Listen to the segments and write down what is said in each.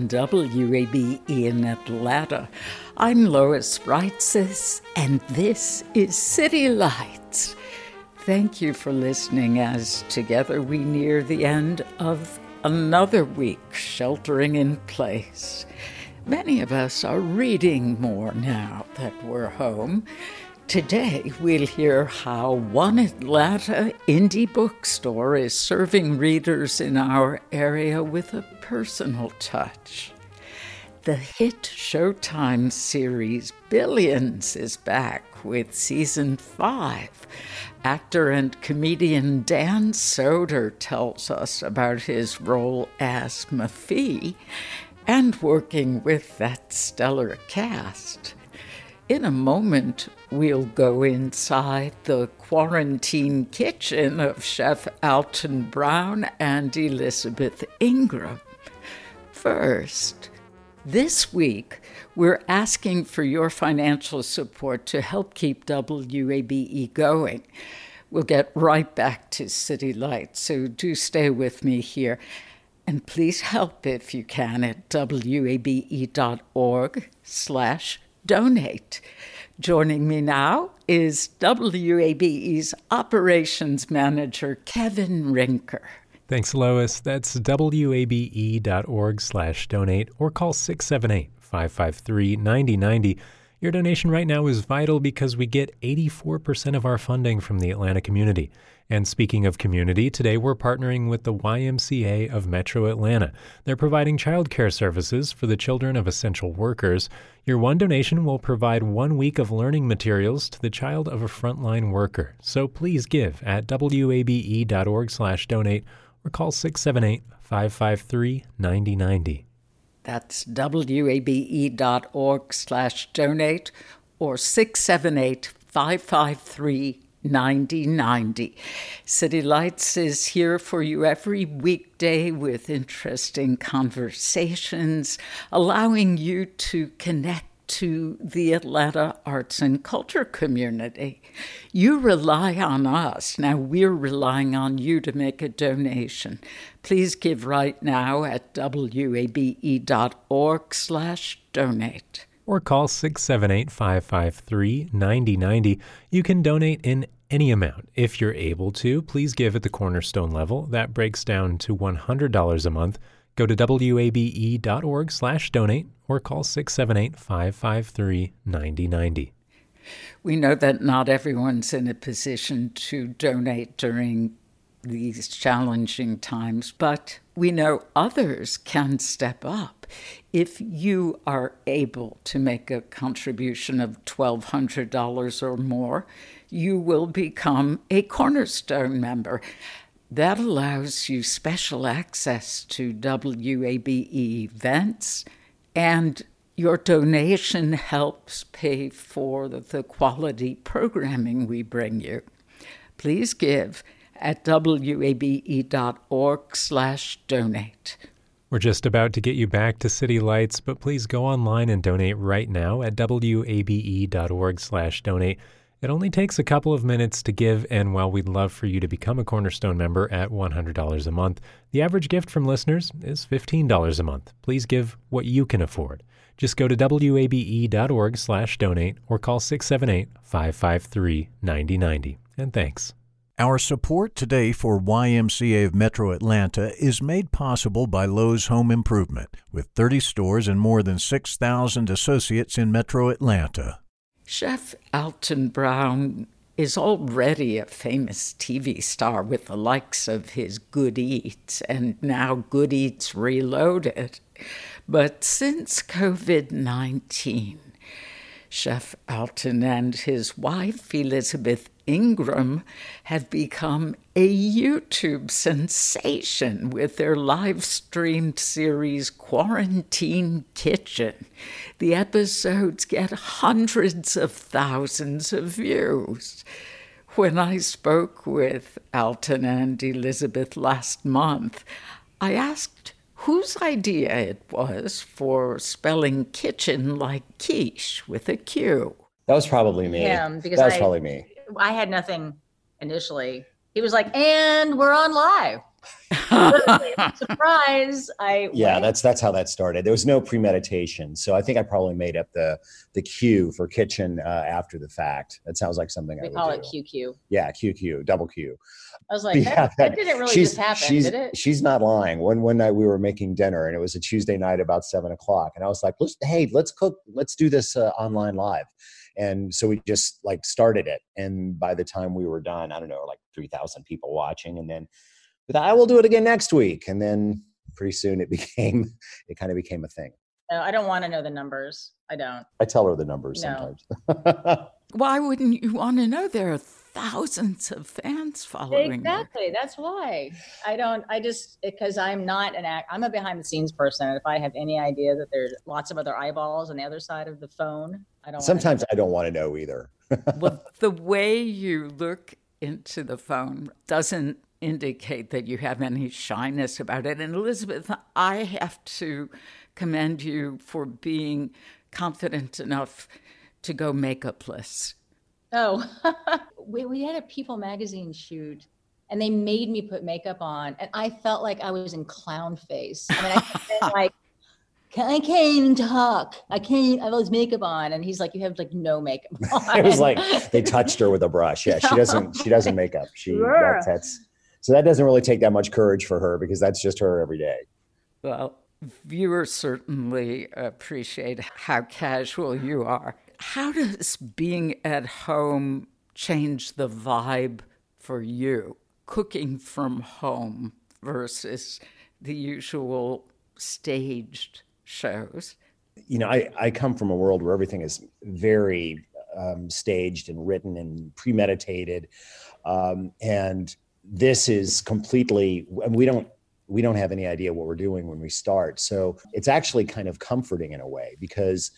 From WABE in Atlanta, I'm Lois Reitzes, and this is City Lights. Thank you for listening as together we near the end of another week sheltering in place. Many of us are reading more now that we're home. Today, we'll hear how one Atlanta indie bookstore is serving readers in our area with a personal touch. The hit Showtime series Billions is back with season five. Actor and comedian Dan Soder tells us about his role as Mafee and working with that stellar cast. In a moment, we'll go inside the quarantine kitchen of Chef Alton Brown and Elizabeth Ingram. First, this week, we're asking for your financial support to help keep WABE going. We'll get right back to City Lights, so do stay with me here. And please help if you can at wabe.org slash donate. Joining me now is WABE's operations manager, Kevin Rinker. Thanks, Lois. That's wabe.org slash donate or call 678 553 9090. Your donation right now is vital because we get 84% of our funding from the Atlanta community. And speaking of community, today we're partnering with the YMCA of Metro Atlanta. They're providing childcare services for the children of essential workers. Your one donation will provide one week of learning materials to the child of a frontline worker. So please give at wabe.org/donate or call 678-553-9090. That's wabe.org slash donate or 678 553 9090. City Lights is here for you every weekday with interesting conversations, allowing you to connect to the Atlanta arts and culture community. You rely on us. Now we're relying on you to make a donation. Please give right now at wabe.org slash donate or call 678 553 9090. You can donate in any amount. If you're able to, please give at the cornerstone level. That breaks down to $100 a month. Go to wabe.org slash donate or call 678 553 9090. We know that not everyone's in a position to donate during these challenging times, but we know others can step up. If you are able to make a contribution of $1,200 or more, you will become a Cornerstone member. That allows you special access to WABE events, and your donation helps pay for the quality programming we bring you. Please give at wabe.org slash donate. We're just about to get you back to City Lights, but please go online and donate right now at wabe.org slash donate. It only takes a couple of minutes to give, and while we'd love for you to become a Cornerstone member at $100 a month, the average gift from listeners is $15 a month. Please give what you can afford. Just go to wabe.org slash donate or call 678-553-9090. And thanks. Our support today for YMCA of Metro Atlanta is made possible by Lowe's Home Improvement, with 30 stores and more than 6,000 associates in Metro Atlanta. Chef Alton Brown is already a famous TV star with the likes of his Good Eats and now Good Eats Reloaded. But since COVID 19, Chef Alton and his wife, Elizabeth Ingram, have become a YouTube sensation with their live streamed series Quarantine Kitchen. The episodes get hundreds of thousands of views. When I spoke with Alton and Elizabeth last month, I asked whose idea it was for spelling kitchen like quiche with a Q. That was probably me. Him, because that was I- probably me. I had nothing initially. He was like, and we're on live. Surprise. I Yeah, went. that's that's how that started. There was no premeditation, so I think I probably made up the the Q for kitchen uh, after the fact. That sounds like something I we would call do. it QQ. Yeah, QQ, double Q. I was like, Yeah, that, that that- didn't really she's, just happen, she's, did it? She's not lying. One one night we were making dinner, and it was a Tuesday night about seven o'clock, and I was like, "Let's hey, let's cook, let's do this uh, online live." And so we just like started it, and by the time we were done, I don't know, like three thousand people watching, and then we thought, I will do it again next week, and then pretty soon it became it kind of became a thing. No, I don't want to know the numbers. I don't. I tell her the numbers No. sometimes. Why wouldn't you want to know? There are thousands of fans following. you. Exactly. That's why I don't. I just because I'm not an act. I'm a behind the scenes person. And if I have any idea that there's lots of other eyeballs on the other side of the phone, I don't. sometimes I don't want to know either. well, the way you look into the phone doesn't indicate that you have any shyness about it. And Elizabeth, I have to commend you for being confident enough to go makeupless. Oh, we, we had a People magazine shoot and they made me put makeup on and I felt like I was in clown face. I mean, I like, "Can- I can't even talk. I can't, I have all this makeup on. And he's like, you have like no makeup on. it was like they touched her with a brush. Yeah, she doesn't she doesn't make up. She Sure. that's, that's so that doesn't really take that much courage for her because that's just her every day. Well, viewers certainly appreciate how casual you are. How does being at home change the vibe for you? Cooking from home versus the usual staged shows. You know, I I come from a world where everything is very um, staged and written and premeditated, um, and this is completely. And we don't we don't have any idea what we're doing when we start. So it's actually kind of comforting in a way because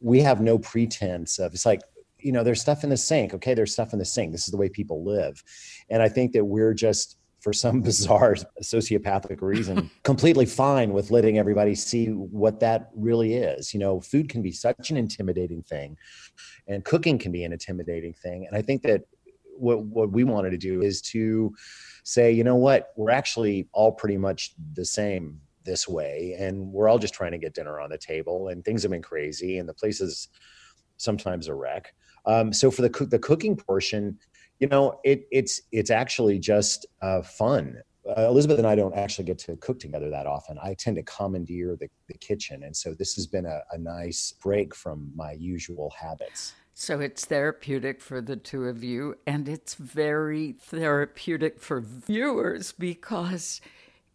we have no pretense of it's like you know there's stuff in the sink. Okay there's stuff in the sink. This is the way people live. And i think that we're just for some bizarre sociopathic reason completely fine with letting everybody see what that really is. You know food can be such an intimidating thing and cooking can be an intimidating thing. And i think that what what we wanted to do is to say you know what? We're actually all pretty much the same this way and we're all just trying to get dinner on the table and things have been crazy and the place is sometimes a wreck. Um, so for the cook the cooking portion you know it it's it's actually just uh, fun. Uh, elizabeth and i don't actually get to cook together that often. I tend to commandeer the, the kitchen and so this has been a, a nice break from my usual habits. So it's therapeutic for the two of you, and it's very therapeutic for viewers because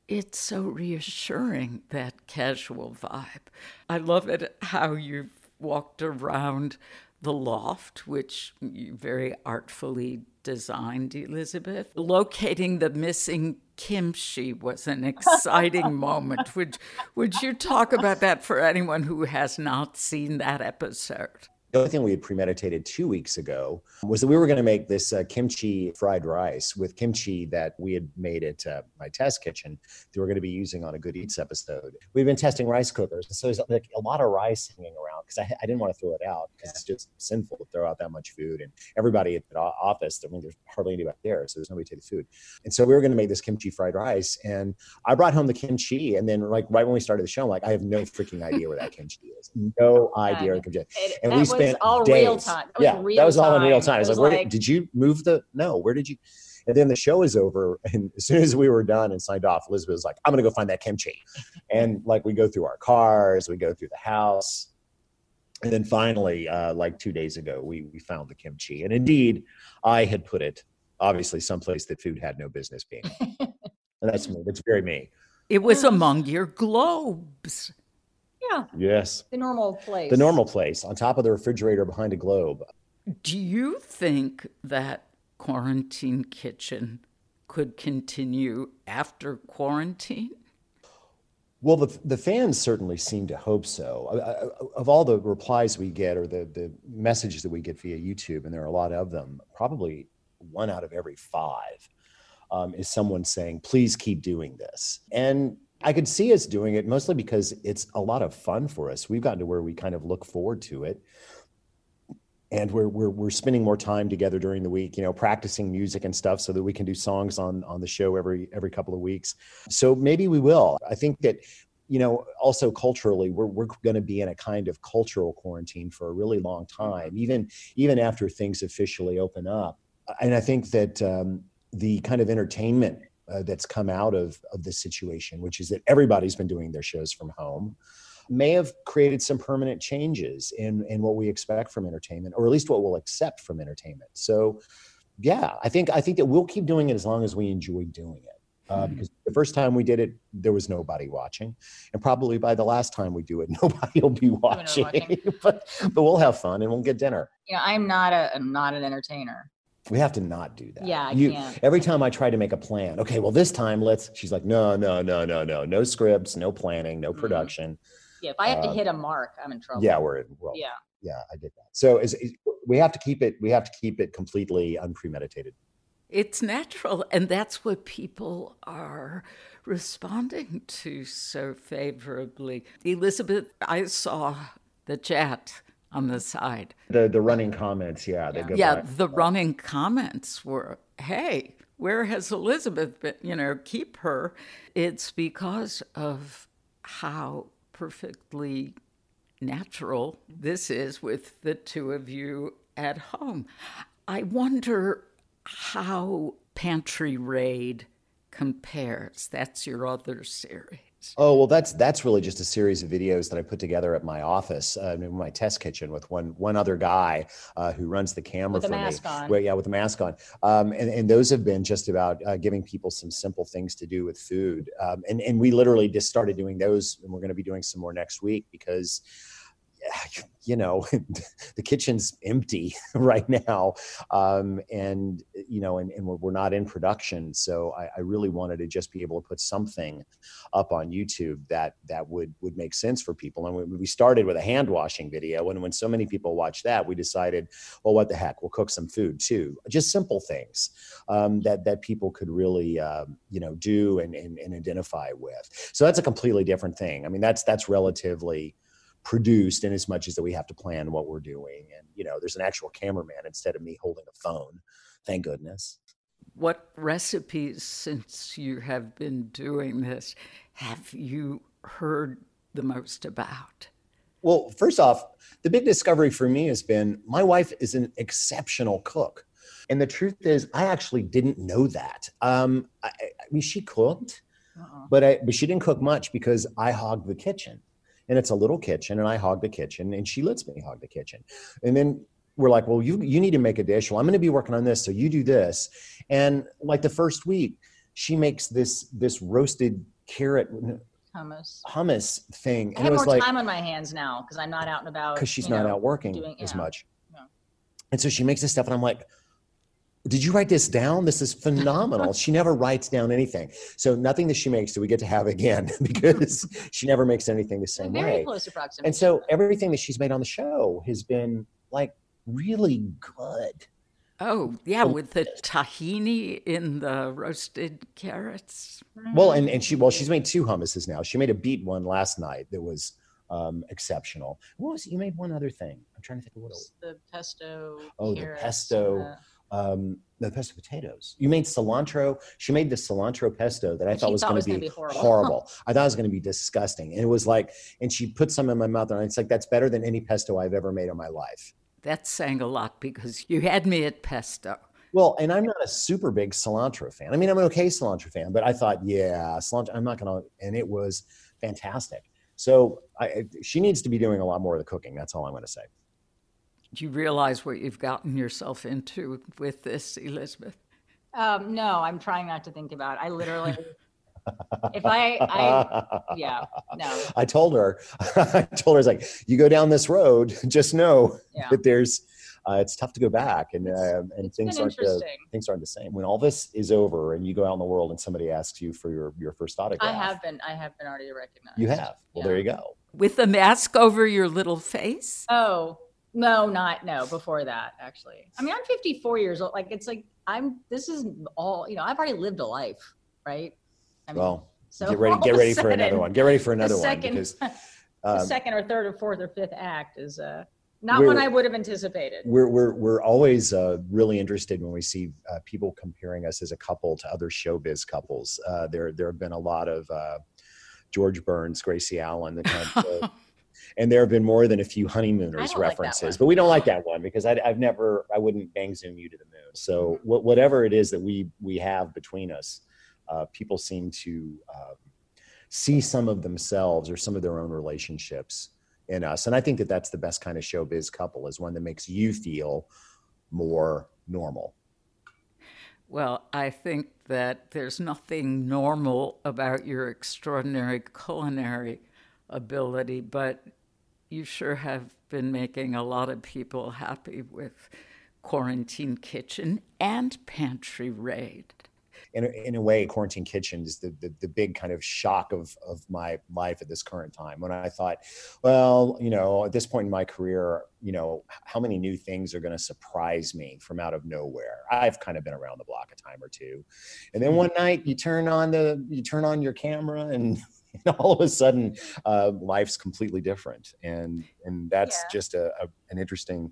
it's so reassuring that casual vibe. I love it how you've walked around the loft, which you very artfully designed, Elizabeth. Locating the missing kimchi was an exciting moment. Would, would you talk about that for anyone who has not seen that episode? The only thing we had premeditated two weeks ago was that we were going to make this uh, kimchi fried rice with kimchi that we had made at uh, my test kitchen that we're going to be using on a Good Eats episode. We've been testing rice cookers, and so there's like a lot of rice hanging around because I, I didn't want to throw it out because it's just sinful to throw out that much food. And everybody at the office, I mean, there's hardly anybody there, so there's nobody to take the food. And so we were going to make this kimchi fried rice, and I brought home the kimchi, and then like right when we started the show, I'm like, I have no freaking idea where that kimchi is, no idea where the kimchi. is. And we was spent all days. real time. That was yeah, real that was all in real time. time. I was It like, was where like- did you move the? No, where did you? And then the show is over. And as soon as we were done and signed off, Elizabeth was like, I'm going to go find that kimchi. And like we go through our cars, we go through the house. And then finally, uh, like two days ago, we, we found the kimchi. And indeed, I had put it obviously someplace that food had no business being. and that's me. That's very me. It was among your globes. Yeah. Yes. The normal place. The normal place on top of the refrigerator behind a globe. Do you think that quarantine kitchen could continue after quarantine? Well, the, the fans certainly seem to hope so. Of all the replies we get or the, the messages that we get via YouTube, and there are a lot of them, probably one out of every five um, is someone saying, please keep doing this. And I could see us doing it mostly because it's a lot of fun for us. We've gotten to where we kind of look forward to it. And we're, we're we're spending more time together during the week you know practicing music and stuff so that we can do songs on on the show every every couple of weeks. So maybe we will. I think that you know also culturally we're, we're going to be in a kind of cultural quarantine for a really long time even even after things officially open up. And i think that um, the kind of entertainment uh, that's come out of of this situation which is that everybody's been doing their shows from home may have created some permanent changes in in what we expect from entertainment, or at least what we'll accept from entertainment. So, yeah, I think I think that we'll keep doing it as long as we enjoy doing it. Uh, hmm. because the first time we did it, there was nobody watching, and probably by the last time we do it, nobody will be watching. watching. but but we'll have fun and we'll get dinner. Yeah, I'm not a I'm not an entertainer. We have to not do that. Yeah, I you, can't. Every time I try to make a plan, okay, well this time let's. She's like, no, no, no, no, no, no scripts, no planning, no mm-hmm. production. Mm-hmm yeah, if I have to uh, hit a mark, I'm in trouble. Yeah, we're in. Well, yeah, yeah, I did that. So is, is, we have to keep it. We have to keep it completely unpremeditated. It's natural, and that's what people are responding to so favorably. Elizabeth, I saw the chat on the side. The the running comments, yeah, yeah, yeah the running comments were, "Hey, where has Elizabeth been? You know, keep her." It's because of how perfectly natural this is with the two of you at home. I wonder how Pantry Raid compares. That's your other series. Oh well, that's that's really just a series of videos that I put together at my office, uh, in my test kitchen, with one one other guy uh, who runs the camera with for me. On. Well, yeah, with the mask on. Um, and and those have been just about uh, giving people some simple things to do with food. Um, and and we literally just started doing those, and we're going to be doing some more next week because you know the kitchen's empty right now. Um, and you know and, and we're, not in production. So I, I, really wanted to just be able to put something up on youtube that that would would make sense for people. And we, we started with a hand washing video. And when so many people watched that we decided well what the heck? We'll cook some food too. Just simple things um, that that people could really um, you know do and, and, and identify with. So that's a completely different thing. I mean that's that's relatively produced in as much as that we have to plan what we're doing. And you know there's an actual cameraman instead of me holding a phone. Thank goodness. What recipes since you have been doing this have you heard the most about? Well first off the big discovery for me has been my wife is an exceptional cook. And the truth is i actually didn't know that. Um, I, I, mean she cooked uh-uh. but I, but she didn't cook much because i hogged the kitchen and it's a little kitchen and I hog the kitchen and she lets me hog the kitchen. And then we're like, well, you you need to make a dish. Well, I'm going to be working on this, so you do this. And like the first week, she makes this this roasted carrot hummus hummus thing. and I have it was more like, time on my hands now because I'm not out and about. Because she's not know, out working doing, as much. And so she makes this stuff, and I'm like, did you write this down? This is phenomenal. she never writes down anything. So nothing that she makes do we get to have again because she never makes anything the same Very way. Very close approximation. And so everything that she's made on the show has been like really good. Oh, yeah, with the tahini in the roasted carrots. Well, and, and she well, she's made two hummuses now. She made a beet one last night that was um, exceptional. What was it? You made one other thing. I'm trying to think of what it was. The pesto. Oh, the pesto um, the pesto potatoes. You made cilantro. She made the cilantro pesto that I thought was going to be, horrible. horrible. I thought it was going to be disgusting. And it was like, and she put some in my mouth, and it's like, that's better than any pesto I've ever made in my life. That's saying a lot because you had me at pesto. Well, and I'm not a super big cilantro fan. I mean, I'm an okay cilantro fan, but I thought, yeah, cilantro. I'm not gonna, and it was fantastic. So I, she needs to be doing a lot more of the cooking. That's all I'm going to say. Do you realize what you've gotten yourself into with this, Elizabeth? Um, no, I'm trying not to think about. It. I literally, if I, I, yeah, no. I told her, I told her, I was like, you go down this road, just know Yeah. that there's, uh, it's tough to go back, and uh, and things aren't the, things aren't the same. When all this is over, and you go out in the world, and somebody asks you for your your first autograph, I have been, I have been already recognized. You have. Well, there you go. With the mask over your little face? Oh no, not no. Before that, actually. I mean, I'm 54 years old. Like it's like I'm. This is all you know. I've already lived a life, right? I mean, Well, so get ready, get ready for another one. Get ready for the another one second- because the um, second or third or fourth or fifth act is uh not one I would have anticipated. we're we're we're always uh, really interested when we see uh, people comparing us as a couple to other showbiz couples. Uh, there there have been a lot of uh, George Burns, Gracie Allen, the kind of, and there have been more than a few honeymooners don't like references. but we don't like that one because I, I've never I wouldn't bang zoom you to the moon. So Mm-hmm. wh- whatever it is that we we have between us, uh, people seem to um, see some of themselves or some of their own relationships in us. And I think that that's the best kind of showbiz couple is one that makes you feel more normal. Well, I think that there's nothing normal about your extraordinary culinary ability, but you sure have been making a lot of people happy with Quarantine Kitchen and Pantry Raid. In a, in a way, Quarantine Kitchen is the, the, the big kind of shock of, of my life at this current time when I thought, well, you know, at this point in my career, you know, how many new things are going to surprise me from out of nowhere? I've kind of been around the block a time or two. And then hmm. one night you turn on the, you turn on your camera and and all of a sudden uh, life's completely different and and that's Yeah. just a, a an interesting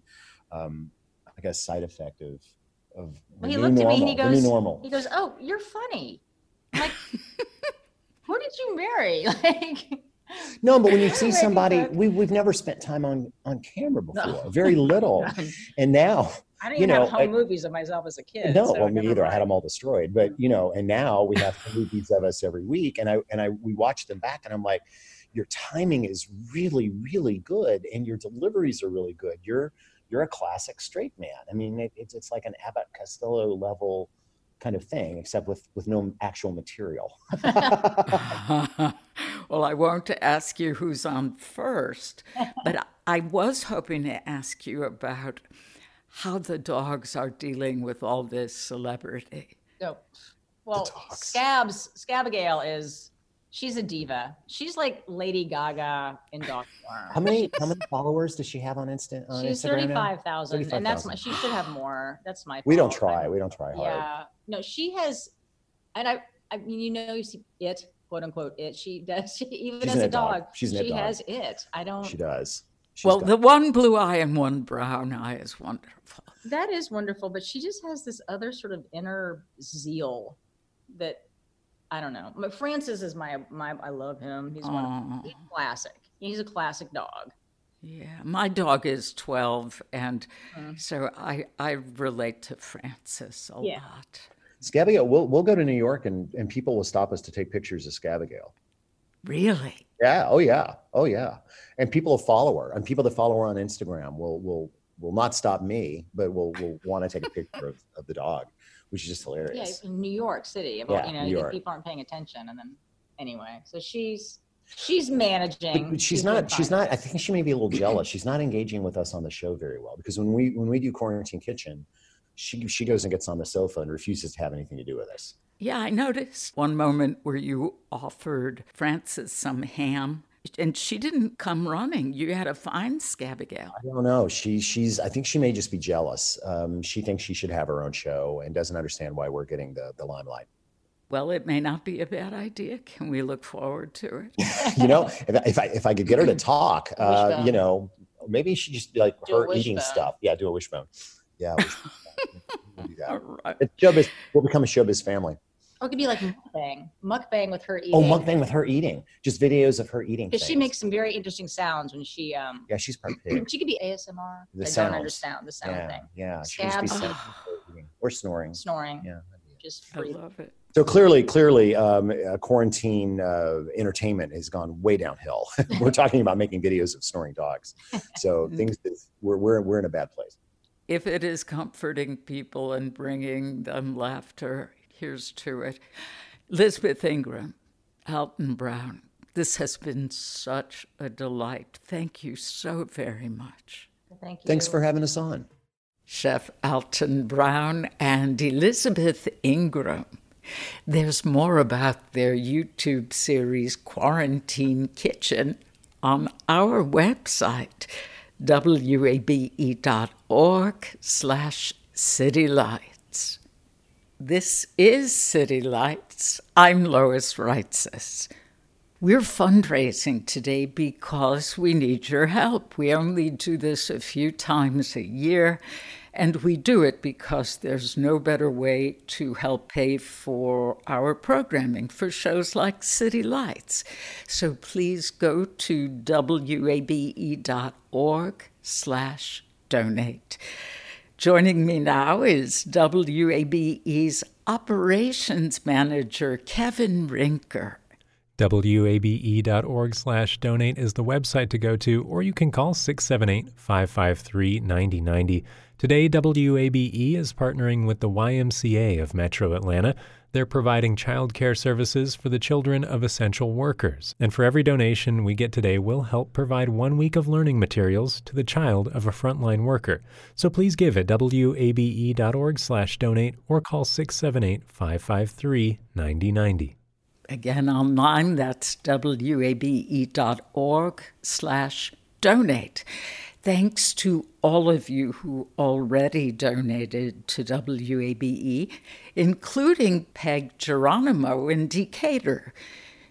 um, i guess side effect of of Well, he looked at me and he goes, normal he goes, "Oh, you're funny." I'm like, who did you marry? Like, no but when you see somebody we, we've never spent time on on camera before very little. Um, and now I didn't You even know, have home I- movies of myself as a kid. no so well me either. I had them all destroyed but you know and now we have movies of us every week and i and i we watch them back and i'm like your timing is really really good and your deliveries are really good. You're you're a classic straight man. I mean it, it's, it's like an abbott costello level kind of thing except with with no actual material well, I won't ask you who's on first, but I was hoping to ask you about how the dogs are dealing with all this celebrity. No. Well, dogs. Scabs, Scabigail is she's a diva. She's like Lady Gaga in dog form. how form. many how many followers does she have on Insta on She's thirty-five thousand, and that's my. She should have more. That's my. we don't try we don't try hard Yeah. No, she has, and I. I mean, you know, you see it, quote unquote, it. She does. She even She's as a dog. dog, She's an it she dog. has it. I don't. she does She's well, got- the one blue eye and one brown eye is wonderful. That is wonderful, but she just has this other sort of inner zeal that I don't know. But Francis is my my. I love him. He's one. Of, Aw. he's classic. He's a classic dog. Yeah, my dog is 12, and Mm. so I, I relate to Francis a Yeah. lot. Scabigail, we'll we'll go to New York and and people will stop us to take pictures of Scabigail. Really? Yeah. Oh yeah. Oh yeah. And people will follow her, and people that follow her on Instagram will will will not stop me, but will will want to take a picture of, of the dog, which is just hilarious. Yeah, in New York City. Yeah, you know, New York. people aren't paying attention, and then anyway, so she's she's managing. But, but she's not. She's not. I think she may be a little jealous. She's not engaging with us on the show very well because when we when we do quarantine kitchen, she she goes and gets on the sofa and refuses to have anything to do with us. Yeah, I noticed one moment where you offered Frances some ham, and she didn't come running. You had to find Scabigail. I don't know. She she's. I think she may just be jealous. Um, she thinks she should have her own show and doesn't understand why we're getting the the limelight. Well, it may not be a bad idea. Can we look forward to it? you know, if, I- if I if I could get her to talk, uh, you know, maybe she just like Do her eating wishbone. stuff. Yeah, do a wishbone. Yeah, wishbone. We'll do that. right. It's showbiz. We'll become a showbiz family. Or it could be like mukbang, mukbang with her eating. Oh, mukbang with her eating. Just videos of her eating. Because she makes some very interesting sounds when she um. Yeah, she's part pig. She could be ASMR. The I sounds. don't understand the sound yeah, thing. yeah. She should be Scabs. sent for her eating. or snoring. Snoring. Yeah. Just I love it. So clearly, clearly, um, uh, quarantine uh, entertainment has gone way downhill. we're talking about making videos of snoring dogs. So things is, we're we're we're in a bad place. If it is comforting people and bringing them laughter, here's to it. Elizabeth Ingram, Alton Brown, this has been such a delight. Thank you so very much. Thank you. Thanks for having us on. Chef Alton Brown and Elizabeth Ingram. There's more about their YouTube series, Quarantine Kitchen, on our website, wabe.org slash citylights. This is City Lights. I'm Lois Reitzes. We're fundraising today because we need your help. We only do this a few times a year, and we do it because there's no better way to help pay for our programming for shows like City Lights. So please go to wabe.org slash donate. Joining me now is WABE's operations manager, Kevin Rinker. wabe.org slash donate is the website to go to, or you can call 678-553-9090. Today, WABE is partnering with the YMCA of Metro Atlanta. They're providing childcare services for the children of essential workers. And for every donation we get today, we'll help provide one week of learning materials to the child of a frontline worker. So please give at wabe.org slash donate or call 678-553-9090. Again, online, that's wabe.org slash donate. Thanks to all of you who already donated to WABE, including Peg Geronimo in Decatur.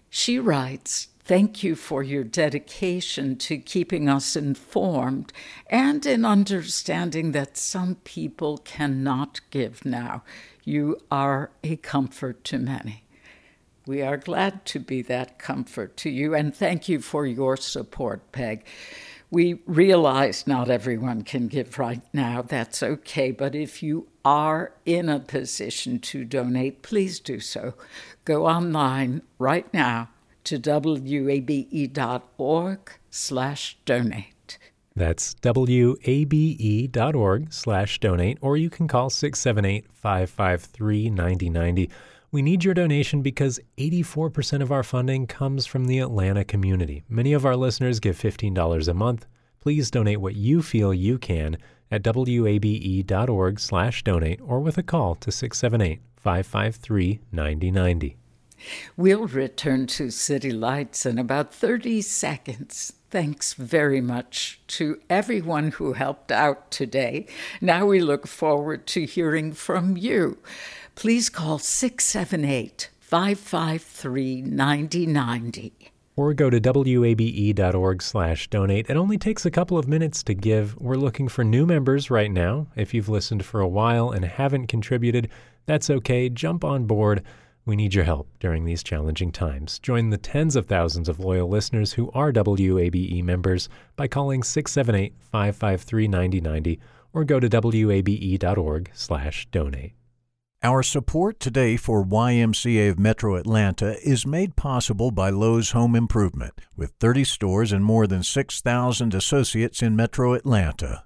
She writes, Thank you for your dedication to keeping us informed and in understanding that some people cannot give now. You are a comfort to many. We are glad to be that comfort to you, and thank you for your support, Peg. We realize not everyone can give right now. That's okay. But if you are in a position to donate, please do so. Go online right now to wabe.org slash donate. That's wabe.org slash donate, or you can call 678-553-9090. We need your donation because 84% of our funding comes from the Atlanta community. Many of our listeners give $15 a month. Please donate what you feel you can at wabe.org slash donate or with a call to 678-553-9090. We'll return to City Lights in about 30 seconds. Thanks very much to everyone who helped out today. Now we look forward to hearing from you. Please call 678 553 9090. Or go to wabe.org slash donate. It only takes a couple of minutes to give. We're looking for new members right now. If you've listened for a while and haven't contributed, that's okay. Jump on board. We need your help during these challenging times. Join the tens of thousands of loyal listeners who are WABE members by calling 678-553-9090 or go to wabe.org slash donate. Our support today for YMCA of Metro Atlanta is made possible by Lowe's Home Improvement, with 30 stores and more than 6,000 associates in Metro Atlanta.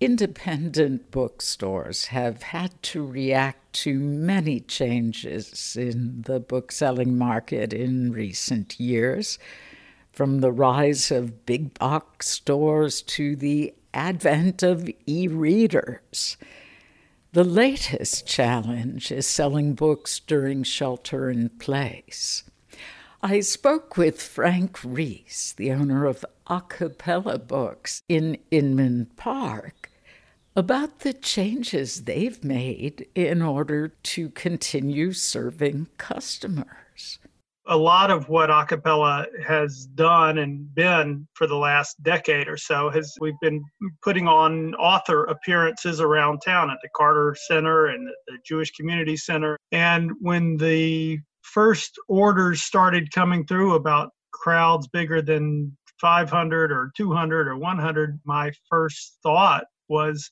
Independent bookstores have had to react to many changes in the bookselling market in recent years. from the rise of big box stores to the advent of e readers. The latest challenge is selling books during shelter in place. I spoke with Frank Reese, the owner of A Cappella Books in Inman Park, about the changes they've made in order to continue serving customers. A lot of what A Cappella has done and been for the last decade or so has we've been putting on author appearances around town at the carter center and the jewish community center. And when the first orders started coming through about crowds bigger than 500 or 200 or 100 my first thought was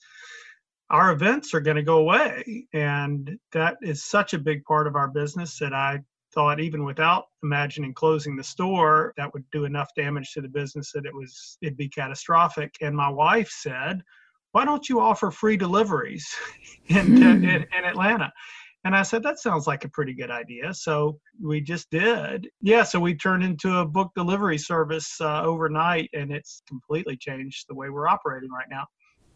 our events are going to go away. And that is such a big part of our business that i thought even without imagining closing the store that would do enough damage to the business that it was it'd be catastrophic. And my wife said why don't you offer free deliveries in, in, in atlanta? And i said that sounds like a pretty good idea. So we just did. Yeah so we turned into a book delivery service uh, overnight and it's completely changed the way we're operating right now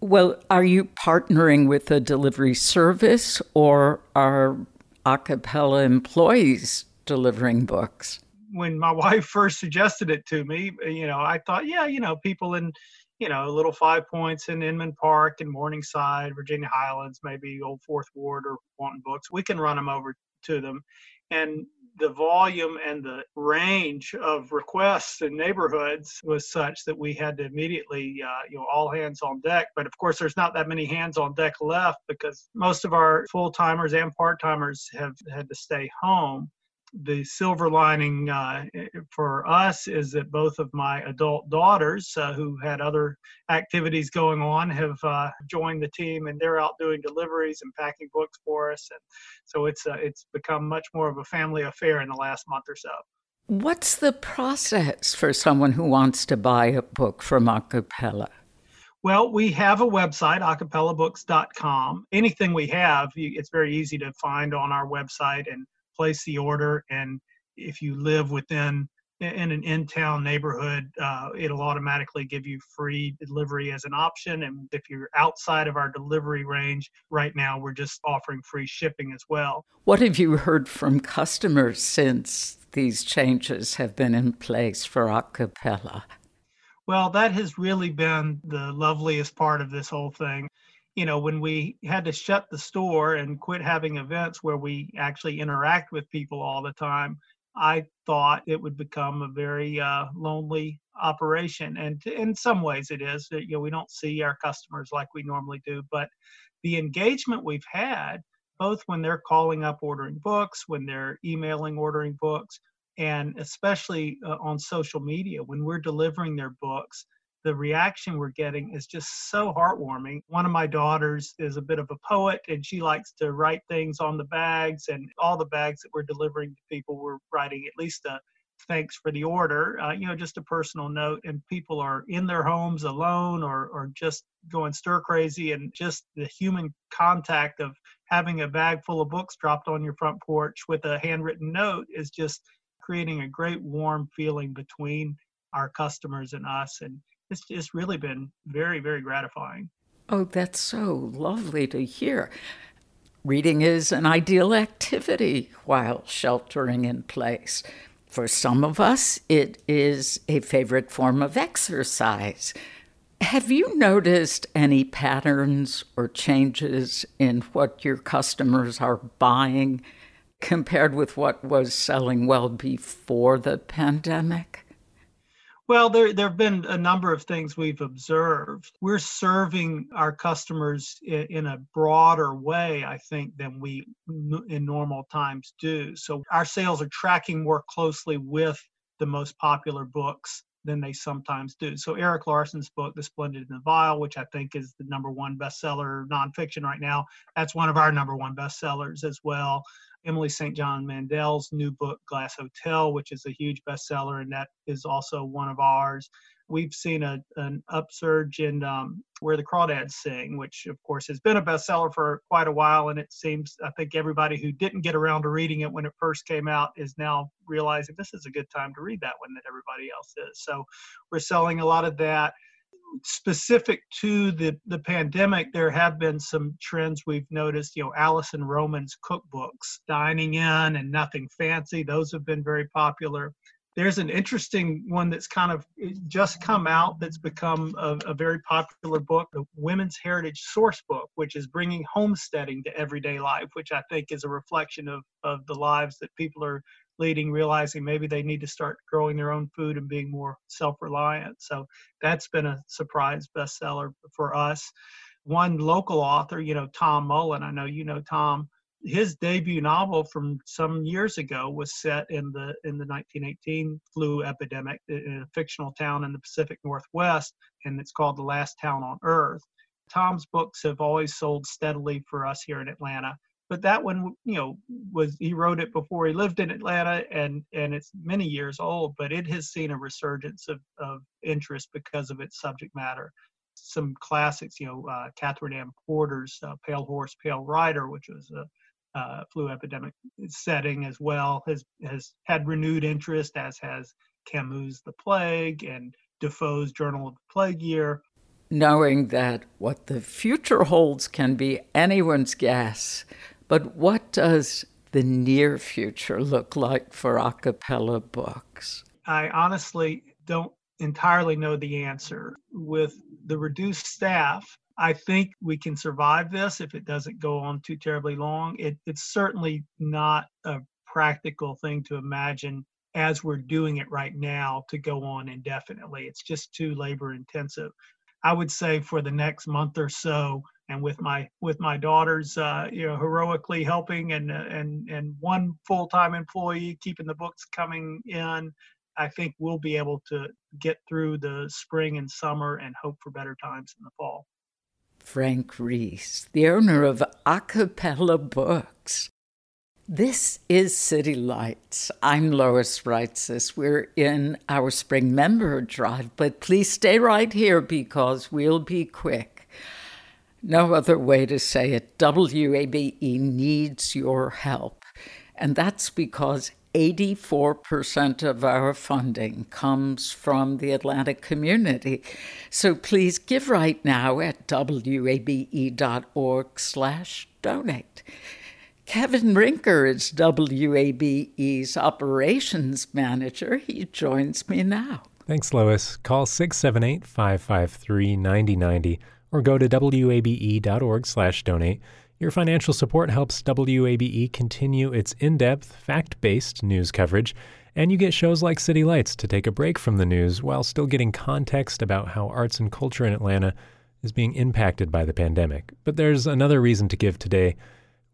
well, are you partnering with a delivery service or are A Cappella employees delivering books? When my wife first suggested it to me, you know, I thought, yeah, you know, people in, you know, little five points in Inman Park and Morningside, Virginia Highlands, maybe Old Fourth Ward or wanting books, we can run them over to them. And the volume and the range of requests in neighborhoods was such that we had to immediately, uh, you know, all hands on deck. But of course, there's not that many hands on deck left because most of our full timers and part timers have had to stay home the silver lining uh, for us is that both of my adult daughters, uh, who had other activities going on, have uh, joined the team, and they're out doing deliveries and packing books for us. And so it's uh, it's become much more of a family affair in the last month or so. What's the process for someone who wants to buy a book from A Cappella? Well, we have a website, acapellabooks.com. Anything we have, it's very easy to find on our website and place the order. And if you live within in an in-town neighborhood, uh, it'll automatically give you free delivery as an option. And if you're outside of our delivery range, right now we're just offering free shipping as well. What have you heard from customers since these changes have been in place for A Cappella? Well, that has really been the loveliest part of this whole thing you know, when we had to shut the store and quit having events where we actually interact with people all the time, I thought it would become a very uh, lonely operation. And in some ways it is. You know, we don't see our customers like we normally do, but the engagement we've had, both when they're calling up ordering books, when they're emailing ordering books, and especially uh, on social media, when we're delivering their books, the reaction we're getting is just so heartwarming. One of my daughters is a bit of a poet and she likes to write things on the bags, and all the bags that we're delivering to people, we're writing at least a thanks for the order, uh, you know, just a personal note. And people are in their homes alone or, or just going stir crazy, and just the human contact of having a bag full of books dropped on your front porch with a handwritten note is just creating a great warm feeling between our customers and us. And it's just really been very, very gratifying. Oh, that's so lovely to hear. Reading is an ideal activity while sheltering in place. For some of us, it is a favorite form of exercise. Have you noticed any patterns or changes in what your customers are buying compared with what was selling well before the pandemic? Well, there there have been a number of things we've observed. We're serving our customers in, in, a broader way, I think, than we in normal times do. So our sales are tracking more closely with the most popular books than they sometimes do. So Erik Larson's book, The Splendid and the Vile, which I think is the number one bestseller nonfiction right now, that's one of our number one bestsellers as well. Emily St. John Mandel's new book, Glass Hotel, which is a huge bestseller, and that is also one of ours. We've seen a, an upsurge in um, where the crawdads sing, which of course has been a bestseller for quite a while. And it seems, I think everybody who didn't get around to reading it when it first came out is now realizing this is a good time to read that one that everybody else is. So we're selling a lot of that. Specific to the, the pandemic, there have been some trends we've noticed. You know, Alison Roman's cookbooks, Dining In and Nothing Fancy, those have been very popular there's an interesting one that's kind of just come out that's become a, a, very popular book the women's heritage source book which is bringing homesteading to everyday life which i think is a reflection of, of the lives that people are leading realizing maybe they need to start growing their own food and being more self-reliant. So that's been a surprise bestseller for us. One local author you know tom mullen i know you know tom his debut novel from some years ago was set in the in the 1918 flu epidemic in a fictional town in the Pacific Northwest, and it's called The Last Town on Earth. Tom's books have always sold steadily for us here in Atlanta, but that one, you know, was he wrote it before he lived in Atlanta, and and it's many years old, but it has seen a resurgence of of interest because of its subject matter some classics, you know, uh, Katherine Anne Porter's uh, Pale Horse, Pale Rider, which was a uh, flu epidemic setting as well has has had renewed interest, as has Camus' The Plague and Defoe's Journal of the Plague Year. Knowing that what the future holds can be anyone's guess, but what does the near future look like for a cappella books? I honestly don't entirely know the answer. With the reduced staff, I think we can survive this if it doesn't go on too terribly long. It, it's certainly not a practical thing to imagine as we're doing it right now to go on indefinitely. It's just too labor intensive. I would say for the next month or so, and with my with my daughters, uh, you know, heroically helping and and and one full time employee keeping the books coming in, I think we'll be able to get through the spring and summer and hope for better times in the fall. Frank Reiss, the owner of A Cappella Books. This is City Lights. I'm Lois Reitzes. We're in our spring member drive, but please stay right here because we'll be quick. No other way to say it. WABE needs your help. And that's because 84% of our funding comes from the Atlanta community. So please give right now at wabe.org slash donate. Kevin Rinker is WABE's operations manager. He joins me now. Thanks, Lois. Call 678 553 9090 or go to wabe.org slash donate. Your financial support helps WABE continue its in depth, fact based news coverage, and you get shows like City Lights to take a break from the news while still getting context about how arts and culture in Atlanta is being impacted by the pandemic. But there's another reason to give today.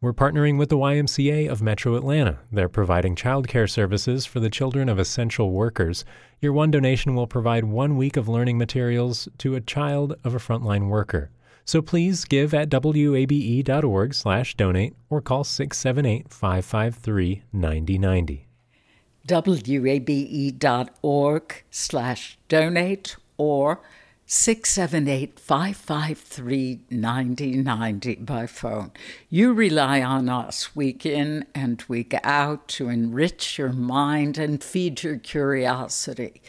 We're partnering with the YMCA of Metro Atlanta. They're providing childcare services for the children of essential workers. Your one donation will provide one week of learning materials to a child of a frontline worker. So please give at wabe.org slash donate or call 678-553-9090. wabe.org slash donate or 678-553-9090 by phone. You rely on us week in and week out to enrich your mind and feed your curiosity.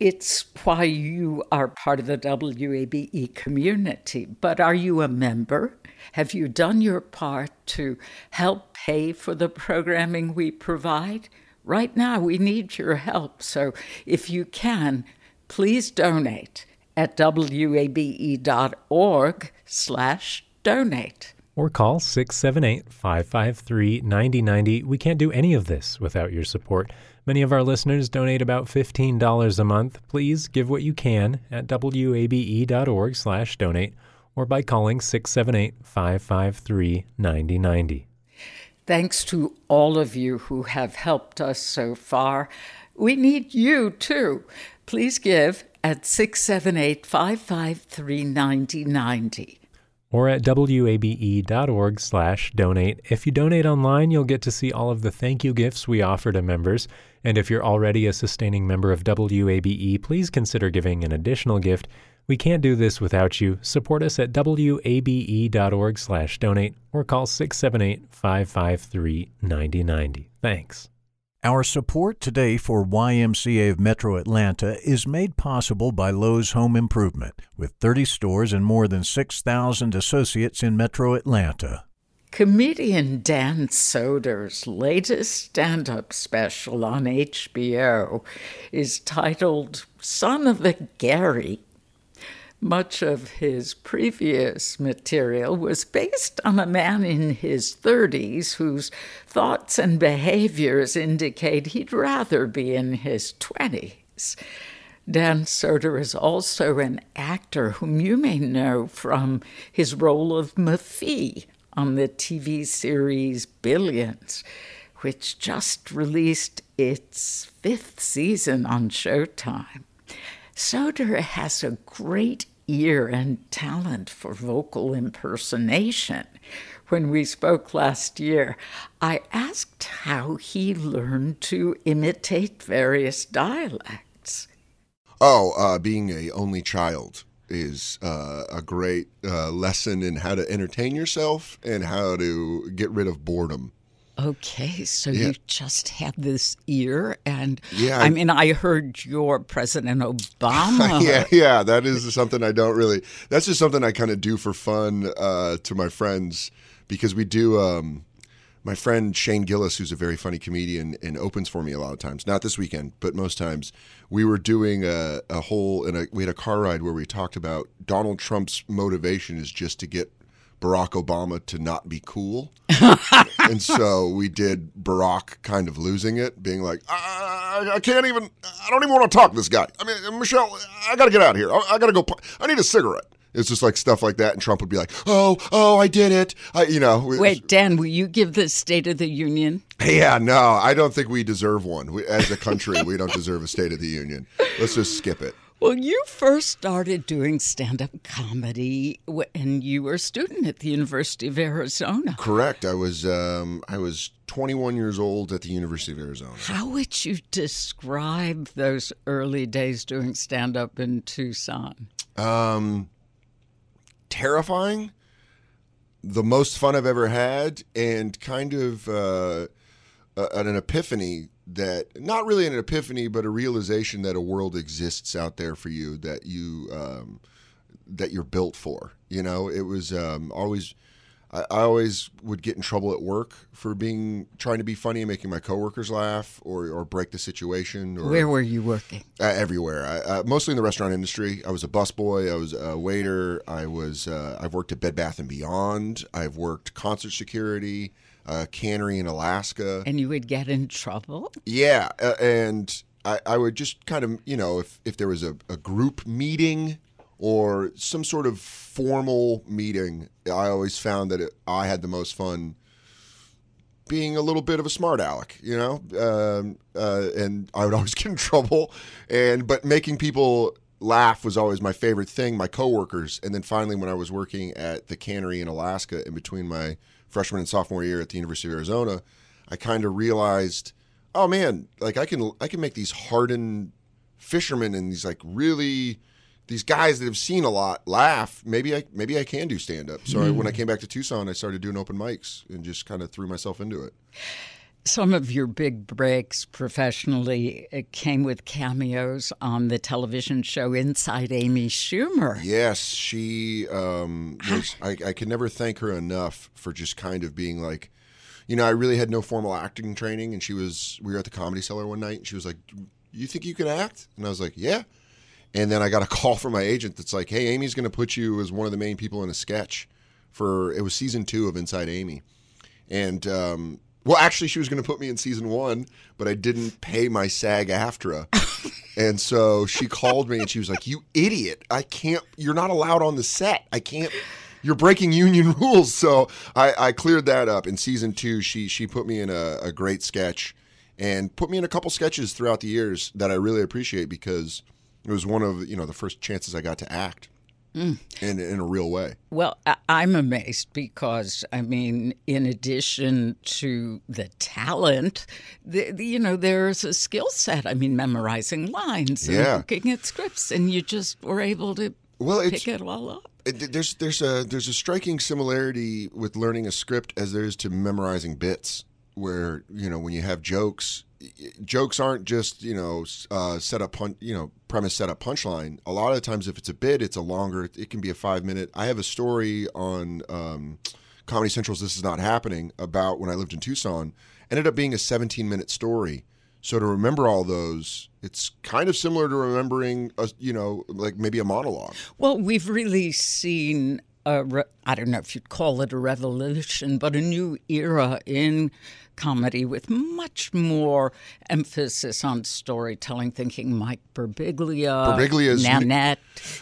It's why you are part of the WABE community. But are you a member? Have you done your part to help pay for the programming we provide? Right now, we need your help. So if you can, please donate at wabe.org slash donate. Or call 678-553-9090. We can't do any of this without your support. Many of our listeners donate about $15 a month. Please give what you can at wabe.org slash donate or by calling 678-553-9090. Thanks to all of you who have helped us so far. We need you too. Please give at 678 553 9090. or at wabe.org/donate. If you donate online, you'll get to see all of the thank you gifts we offer to members. And if you're already a sustaining member of WABE, please consider giving an additional gift. We can't do this without you. Support us at wabe.org/donate or call 678-553-9090. Thanks. Our support today for YMCA of Metro Atlanta is made possible by Lowe's Home Improvement, with 30 stores and more than 6,000 associates in Metro Atlanta. Comedian Dan Soder's latest stand up special on HBO is titled Son of a Gary much of his previous material was based on a man in his 30s whose thoughts and behaviors indicate he'd rather be in his 20s. Dan Soder is also an actor whom you may know from his role of Mafee on the TV series Billions, which just released its fifth season on Showtime. Soder has a great ear and talent for vocal impersonation. When we spoke last year, I asked how he learned to imitate various dialects. Oh, uh, being a only child is uh, a great uh, lesson in how to entertain yourself and how to get rid of boredom. Okay, so yeah. you just had this ear, and yeah, I mean, I heard your President Obama. yeah, yeah, that is something I don't really. That's just something I kind of do for fun uh, to my friends because we do. Um, my friend Shane Gillis, who's a very funny comedian and opens for me a lot of times, not this weekend, but most times, we were doing a, a whole, in a, we had a car ride where we talked about Donald Trump's motivation is just to get Barack Obama to not be cool. and so we did Barack kind of losing it, being like, I, I, can't even, I don't even want to talk to this guy. I mean, Michelle, I got to get out of here. I, I got to go, I need a cigarette. It's just like stuff like that, and Trump would be like, "Oh, oh, I did it." I, you know. Wait, Dan, will you give the State of the Union? Yeah, no, I don't think we deserve one. We, as a country, we don't deserve a State of the Union. Let's just skip it. Well, you first started doing stand up comedy when you were a student at the University of Arizona. Correct. I was um, I was 21 years old at the University of Arizona. How would you describe those early days doing stand up in Tucson? Um, terrifying, the most fun I've ever had, and kind of uh, an epiphany that not really an epiphany, but a realization that a world exists out there for you that you um, that you're built for. You know, it was um, always. I, I, always would get in trouble at work for being trying to be funny and making my coworkers laugh or, or break the situation. Or, Where were you working? Uh, everywhere. I, uh, mostly in the restaurant industry. I was a busboy. I was a waiter. I was. Uh, I've worked at Bed Bath and Beyond. I've worked concert security a cannery in Alaska. And you would get in trouble? Yeah. Uh, and I, I, would just kind of, you know, if, if there was a, a group meeting or some sort of formal meeting, I always found that it, I had the most fun being a little bit of a smart aleck, you know, um, uh, and I would always get in trouble. And but making people laugh was always my favorite thing. My coworkers, and then finally, when I was working at the cannery in Alaska, in between my freshman and sophomore year at the University of Arizona, I kind of realized, oh man, like I can I can make these hardened fishermen and these like really these guys that have seen a lot laugh. Maybe I maybe I can do stand up. So mm. I, when I hmm. came back to Tucson, I started doing open mics and just kind of threw myself into it. Some of your big breaks professionally uh, came with cameos on the television show Inside Amy Schumer. Yes, she um, was. I, I can never thank her enough for just kind of being like, you know, I really had no formal acting training, and she was. We were at the Comedy Cellar one night, and she was like, "You think you can act?" And I was like, "Yeah." And then I got a call from my agent that's like, "Hey, Amy's going to put you as one of the main people in a sketch for it was season two of Inside Amy," and um, well, actually, she was going to put me in season one, but I didn't pay my SAG AFTRA. and so she called me and she was like, You idiot. I can't, you're not allowed on the set. I can't, you're breaking union rules. So I, I cleared that up. In season two, she, she put me in a, a great sketch and put me in a couple sketches throughout the years that I really appreciate because it was one of, you know, the first chances I got to act. Mm. in in a real way. Well, I'm amazed because, I mean, in addition to the talent, the, the, you know, there's a skill set. I mean, memorizing lines and Yeah. looking at scripts, and you just were able to Well, pick it all up. it- there's there's a there's a striking similarity with learning a script as there is to memorizing bits. Where you know when you have jokes, jokes aren't just you know uh, set up you know premise set up punchline. A lot of times, if it's a bit, it's a longer. It can be a five minute. I have a story on um, Comedy Central's "This Is Not Happening" about when I lived in Tucson. Ended up being a 17 minute story. So to remember all those, it's kind of similar to remembering a you know like maybe a monologue. Well, we've really seen a re- I don't know if you'd call it a revolution, but a new era in comedy with much more emphasis on storytelling. Thinking Mike Birbiglia, Birbiglia's Nanette.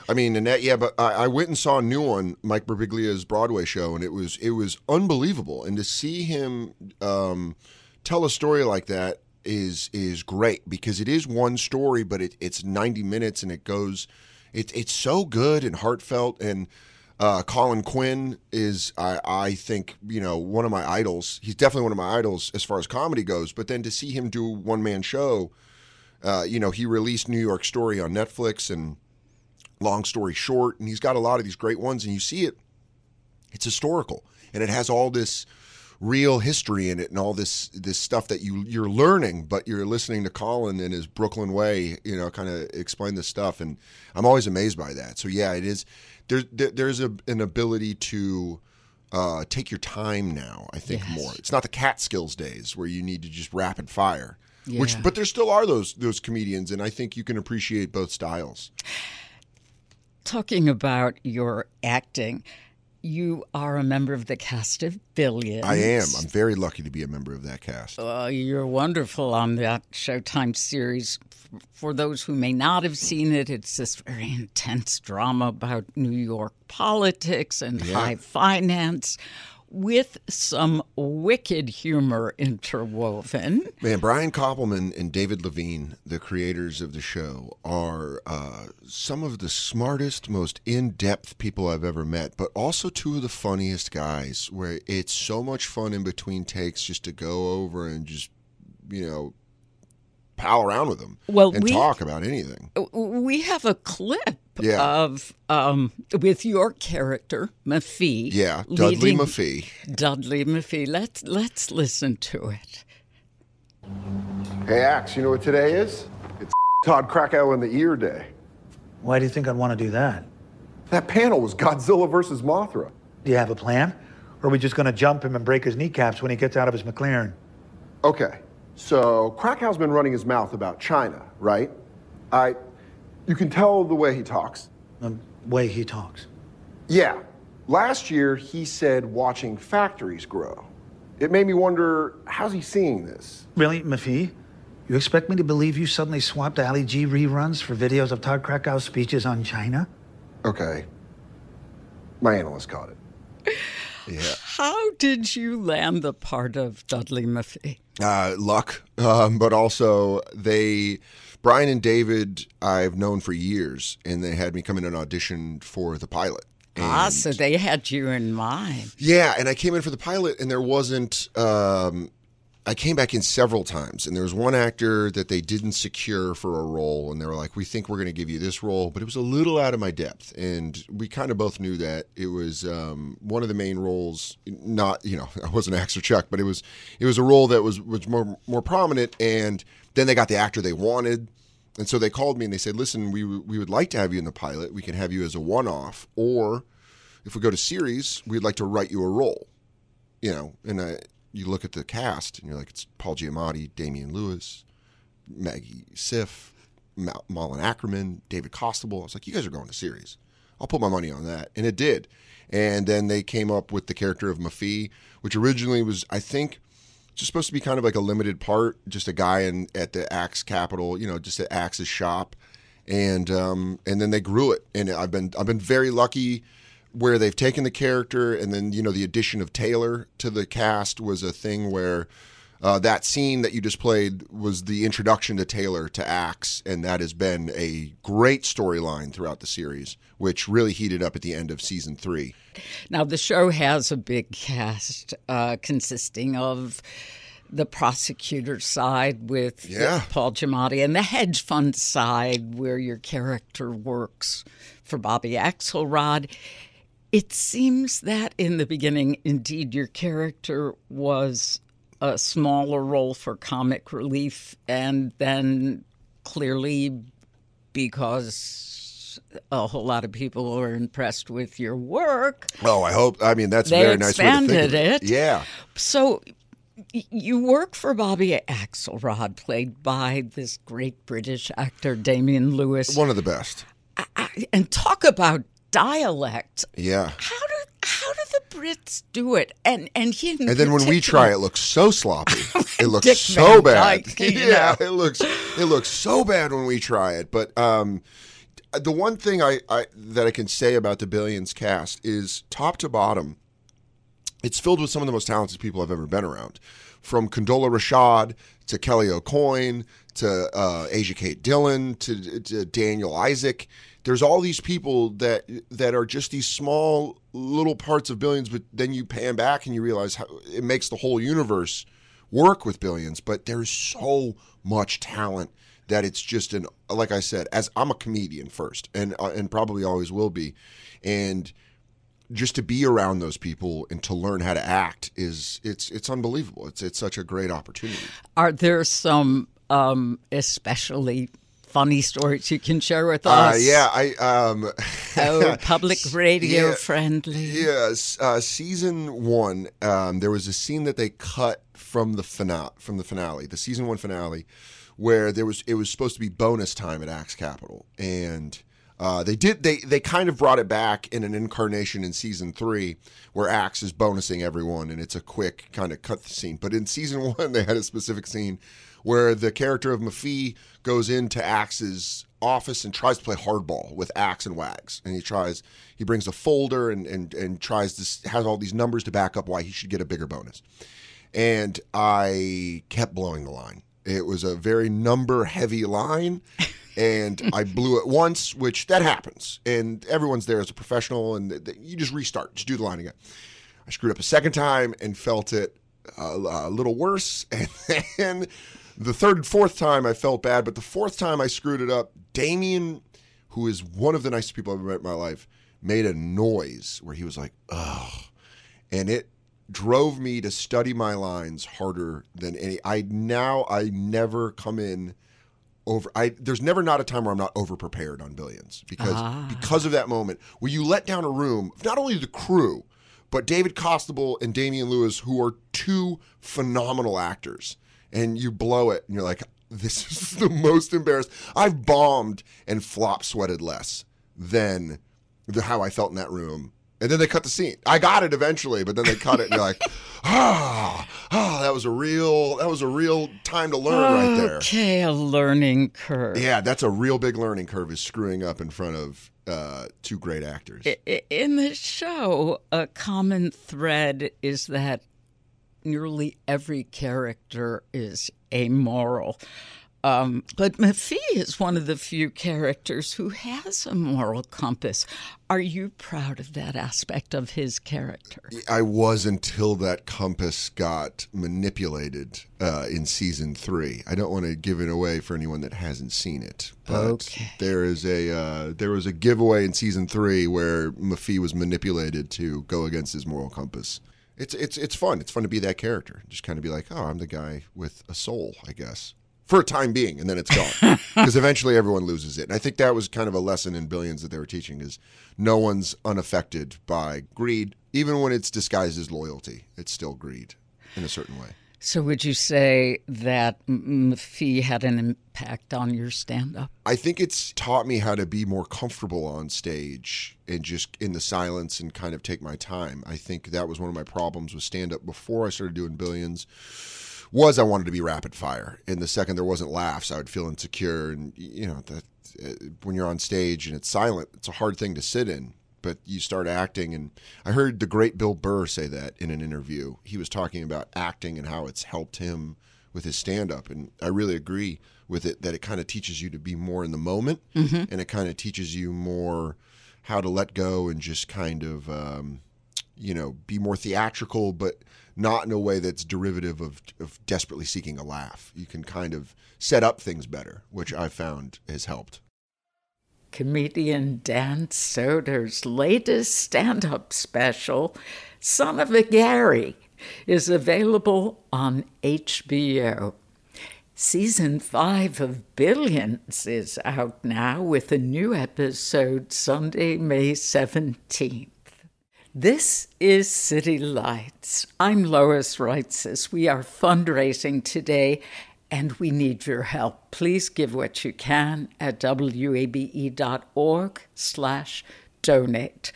I mean, Nanette, yeah, but I, I went and saw a new one, Mike Birbiglia's Broadway show, and it was it was unbelievable. And to see him um, tell a story like that is is great because it is one story, but it, it's ninety minutes and it goes. It, it's so good and heartfelt and. Uh, Colin Quinn is, I, I think, you know, one of my idols. He's definitely one of my idols as far as comedy goes. But then to see him do one man show, uh, you know, he released New York Story on Netflix and long story short and he's got a lot of these great ones and you see it it's historical and it has all this real history in it and all this this stuff that you you're learning but you're listening to Colin in his Brooklyn way you know kind of explain this stuff and I'm always amazed by that so yeah it is there, there there's a, an ability to uh, take your time now I think Yes. more. It's not the Catskills days where you need to just rapid fire which but there still are those those comedians and I think you can appreciate both styles. Talking about your acting, you are a member of the cast of Billions. I am. I'm very lucky to be a member of that cast. Uh, you're wonderful on that Showtime series. For those who may not have seen it, it's this very intense drama about New York politics and high finance with some wicked humor interwoven. Man, Brian Koppelman and David Levien, the creators of the show, are uh, some of the smartest, most in depth people I've ever met, but also two of the funniest guys where it's so much fun in between takes just to go over and just, you know, pal around with them Well, and we- talk about anything. We have a clip Yeah. of um, with your character Mafee. Yeah, Dudley leading- Dudley Mafee. Let's let's listen to it. Hey, Axe, you know what today is? It's Todd Krakow in the ear day. Why do you think I'd want to do that? That panel was Godzilla versus Mothra. Do you have a plan? Or are we just going to jump him and break his kneecaps when he gets out of his McLaren? Okay, so Krakow's been running his mouth about China, right? I, you can tell the way he talks. The way he talks. Yeah, last year he said watching factories grow. It made me wonder, how's he seeing this? Really, Mafee? You expect me to believe you suddenly swapped Ali G reruns for videos of Todd Krakow's speeches on China? Okay, my analyst caught it. Yeah. How did you land the part of Dudley Mafee? uh, luck, um, but also they, Brian and David, I've known for years, and they had me come in and audition for the pilot. Ah, so they had you in mind. yeah, and I came in for the pilot, and there wasn't. Um, I came back in several times, and there was one actor that they didn't secure for a role, and they were like, "We think we're going to give you this role," but it was a little out of my depth, and we kind of both knew that it was um, one of the main roles. Not, you know, I wasn't Axe or Chuck, but it was it was a role that was was more more prominent, and then they got the actor they wanted. And so they called me and they said, "Listen, we we would like to have you in the pilot. We can have you as a one-off, or if we go to series, we'd like to write you a role." You know, and I, you look at the cast and you're like, it's Paul Giamatti, Damian Lewis, Maggie Siff, Ma- Malin Akerman, David Costabile. I was like, you guys are going to series. I'll put my money on that, and it did. And then they came up with the character of Mafee, which originally was, I think, supposed to be kind of like a limited part, just a guy in at the Axe Capital, you know, just at Axe's shop, and um, and then they grew it, and I've been I've been very lucky where they've taken the character, and then you know the addition of Taylor to the cast was a thing where. Uh, that scene that you just played was the introduction to Taylor to Axe, and that has been a great storyline throughout the series. Which really heated up at the end of season three. Now, the show has a big cast uh, consisting of the prosecutor side with Yeah. Paul Giamatti and the hedge fund side where your character works for Bobby Axelrod. It seems that in the beginning, indeed, your character was a smaller role for comic relief, and then clearly because a whole lot of people were impressed with your work. Oh, I hope. I mean, that's They very nice way to think of expanded it. it. Yeah. So you work for Bobby Axelrod, played by this great British actor Damian Lewis, One of the best. and talk about dialect. Yeah. How do how do the Brits do it? And and he And then when we try, it looks so sloppy. It looks Dick so bad. You yeah, know. it looks it looks so bad when we try it. But um, the one thing I, I that I can say about the Billions cast is top to bottom, it's filled with some of the most talented people I've ever been around. From Condola Rashad to Kelly AuCoin to uh, Asia Kate Dillon to, to Daniel Isaac. There's all these people that that are just these small little parts of billions, but then you pan back and you realize how it makes the whole universe work with billions. But there's so much talent that it's just an like I said, as I'm a comedian first, and uh, and probably always will be, and just to be around those people and to learn how to act is it's it's unbelievable. It's it's such a great opportunity. are there some um, especially funny stories you can share with Uh, us? yeah, I um Oh, public radio Yeah. friendly. Yes, uh, season one. Um, there was a scene that they cut from the finale. From the finale, the season one finale, where there was it was supposed to be bonus time at Axe Capital, and uh, they did they they kind of brought it back in an incarnation in season three, where Axe is bonusing everyone, and it's a quick kind of cut scene. But in season one, they had a specific scene where the character of Mafee goes into Axe's office and tries to play hardball with Axe and Wags. And he tries, he brings a folder and and and tries to has all these numbers to back up why he should get a bigger bonus. And I kept blowing the line. It was a very number heavy line. And I blew it once, which that happens. And everyone's there as a professional, and th- th- you just restart, just do the line again. I screwed up a second time and felt it a, a little worse. And then the third and fourth time I felt bad, but the fourth time I screwed it up, Damian, who is one of the nicest people I've ever met in my life, made a noise where he was like, ugh. And it drove me to study my lines harder than any. I now, I never come in over I there's never not a time where I'm not over prepared on billions because ah. because of that moment where you let down a room not only the crew but David Costabile and Damian Lewis who are two phenomenal actors and you blow it and you're like this is the most embarrassed I've bombed and flop sweated less than the, how I felt in that room and then they cut the scene. I got it eventually, but then they cut it, and you're like, ah, ah, that was a real, that was a real time to learn right there. Okay, a learning curve. Yeah, that's a real big learning curve is screwing up in front of uh, two great actors. In the show, a common thread is that nearly every character is amoral. Um, but Mafee is one of the few characters who has a moral compass. Are you proud of that aspect of his character? I was until that compass got manipulated uh, in season three. I don't want to give it away for anyone that hasn't seen it, but Okay. there is a uh, there was a giveaway in season three where Mafee was manipulated to go against his moral compass. It's it's it's fun. It's fun to be that character. Just kind of be like, oh, I'm the guy with a soul, I guess, for a time being, and then it's gone because eventually everyone loses it. And I think that was kind of a lesson in Billions that they were teaching is no one's unaffected by greed, even when it's disguised as loyalty. It's still greed in a certain way. So, would you say that Mafee had an impact on your stand up? I think it's taught me how to be more comfortable on stage and just in the silence and kind of take my time. I think that was one of my problems with stand up before I started doing billions was I wanted to be rapid fire. And the second there wasn't laughs, I would feel insecure and you know that uh, when you're on stage and it's silent, it's a hard thing to sit in. But you start acting, and I heard the great Bill Burr say that in an interview. He was talking about acting and how it's helped him with his stand up. And I really agree with it that it kind of teaches you to be more in the moment and it kind of teaches you more how to let go and just kind of, um, you know, be more theatrical, but not in a way that's derivative of, of desperately seeking a laugh. You can kind of set up things better, which I found has helped. Comedian Dan Soder's latest stand up special, Son of a Gary, is available on HBO. Season 5 of Billions is out now with a new episode Sunday, May 17th. This is City Lights. I'm Lois Reitzes. We are fundraising today and we need your help. Please give what you can at wabe.org slash donate.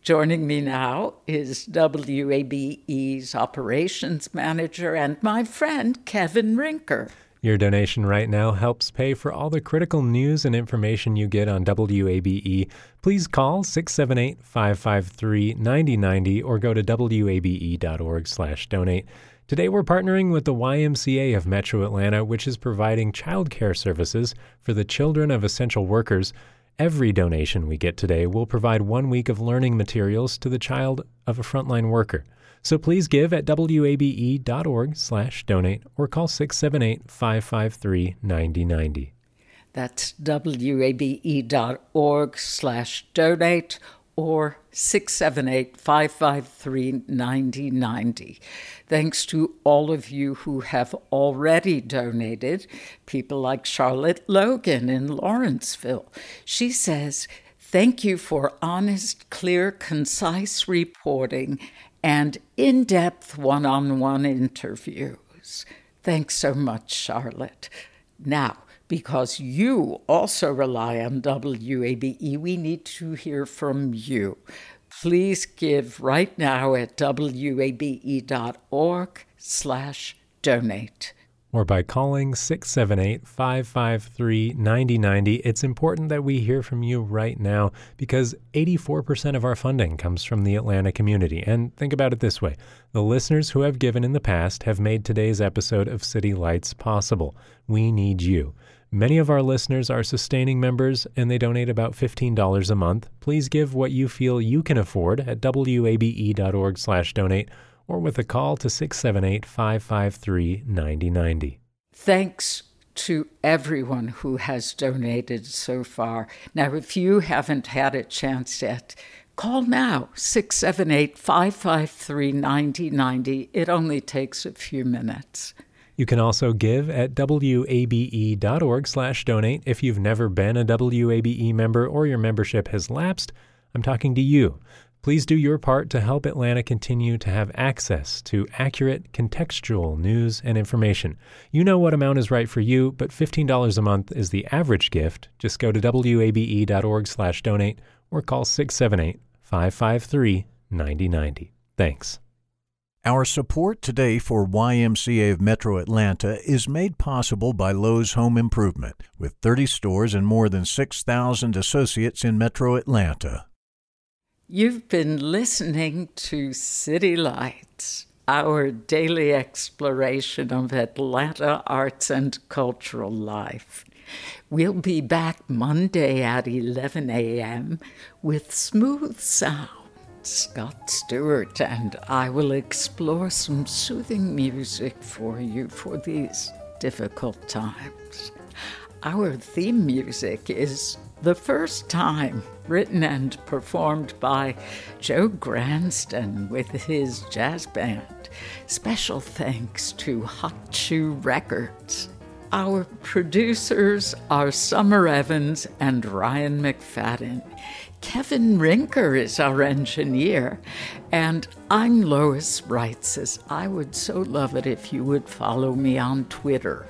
Joining me now is WABE's operations manager and my friend Kevin Rinker. Your donation right now helps pay for all the critical news and information you get on WABE. Please call 678-553-9090 or go to wabe.org/donate. Today we're partnering with the YMCA of Metro Atlanta, which is providing childcare services for the children of essential workers. Every donation we get today will provide one week of learning materials to the child of a frontline worker. So please give at wabe.org slash donate or call 678-553-9090. That's wabe.org slash donate or 678-553-9090. Thanks to all of you who have already donated, people like Charlotte Logan in Lawrenceville. She says, Thank you for honest, clear, concise reporting and in depth one on one interviews. Thanks so much, Charlotte. Now, because you also rely on WABE, we need to hear from you. Please give right now at wabe.org slash donate or by calling 678 553 9090. It's important that we hear from you right now because 84% of our funding comes from the Atlanta community. And think about it this way the listeners who have given in the past have made today's episode of City Lights possible. We need you. Many of our listeners are sustaining members and they donate about $15 a month. Please give what you feel you can afford at wabe.org/donate or with a call to 678 553 9090. Thanks to everyone who has donated so far. Now, if you haven't had a chance yet, call now 678 553 9090. It only takes a few minutes. You can also give at wabe.org slash donate if you've never been a WABE member or your membership has lapsed. I'm talking to you. Please do your part to help Atlanta continue to have access to accurate, contextual news and information. You know what amount is right for you, but $15 a month is the average gift. Just go to wabe.org/donate or call 678-553-9090. Thanks. Our support today for YMCA of Metro Atlanta is made possible by Lowe's Home Improvement, with 30 stores and more than 6,000 associates in Metro Atlanta. You've been listening to City Lights, our daily exploration of Atlanta arts and cultural life. We'll be back Monday at 11 a.m. with Smooth Sound. Scott Stewart and I will explore some soothing music for you for these difficult times. Our theme music is The First Time written and performed by Joe Gransden with his jazz band. Special thanks to Hot Shoe Records. Our producers are Summer Evans and Ryan McFadden. Kevin Rinker is our engineer, and I'm Lois Reitzes. I would so love it if you would follow me on Twitter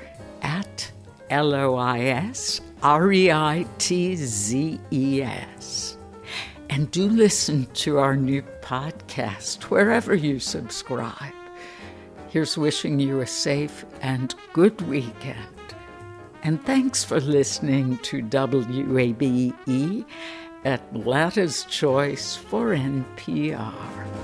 L O I S R E I T Z E S. And do listen to our new podcast wherever you subscribe. Here's wishing you a safe and good weekend. And thanks for listening to WABE, Atlanta's Choice for NPR.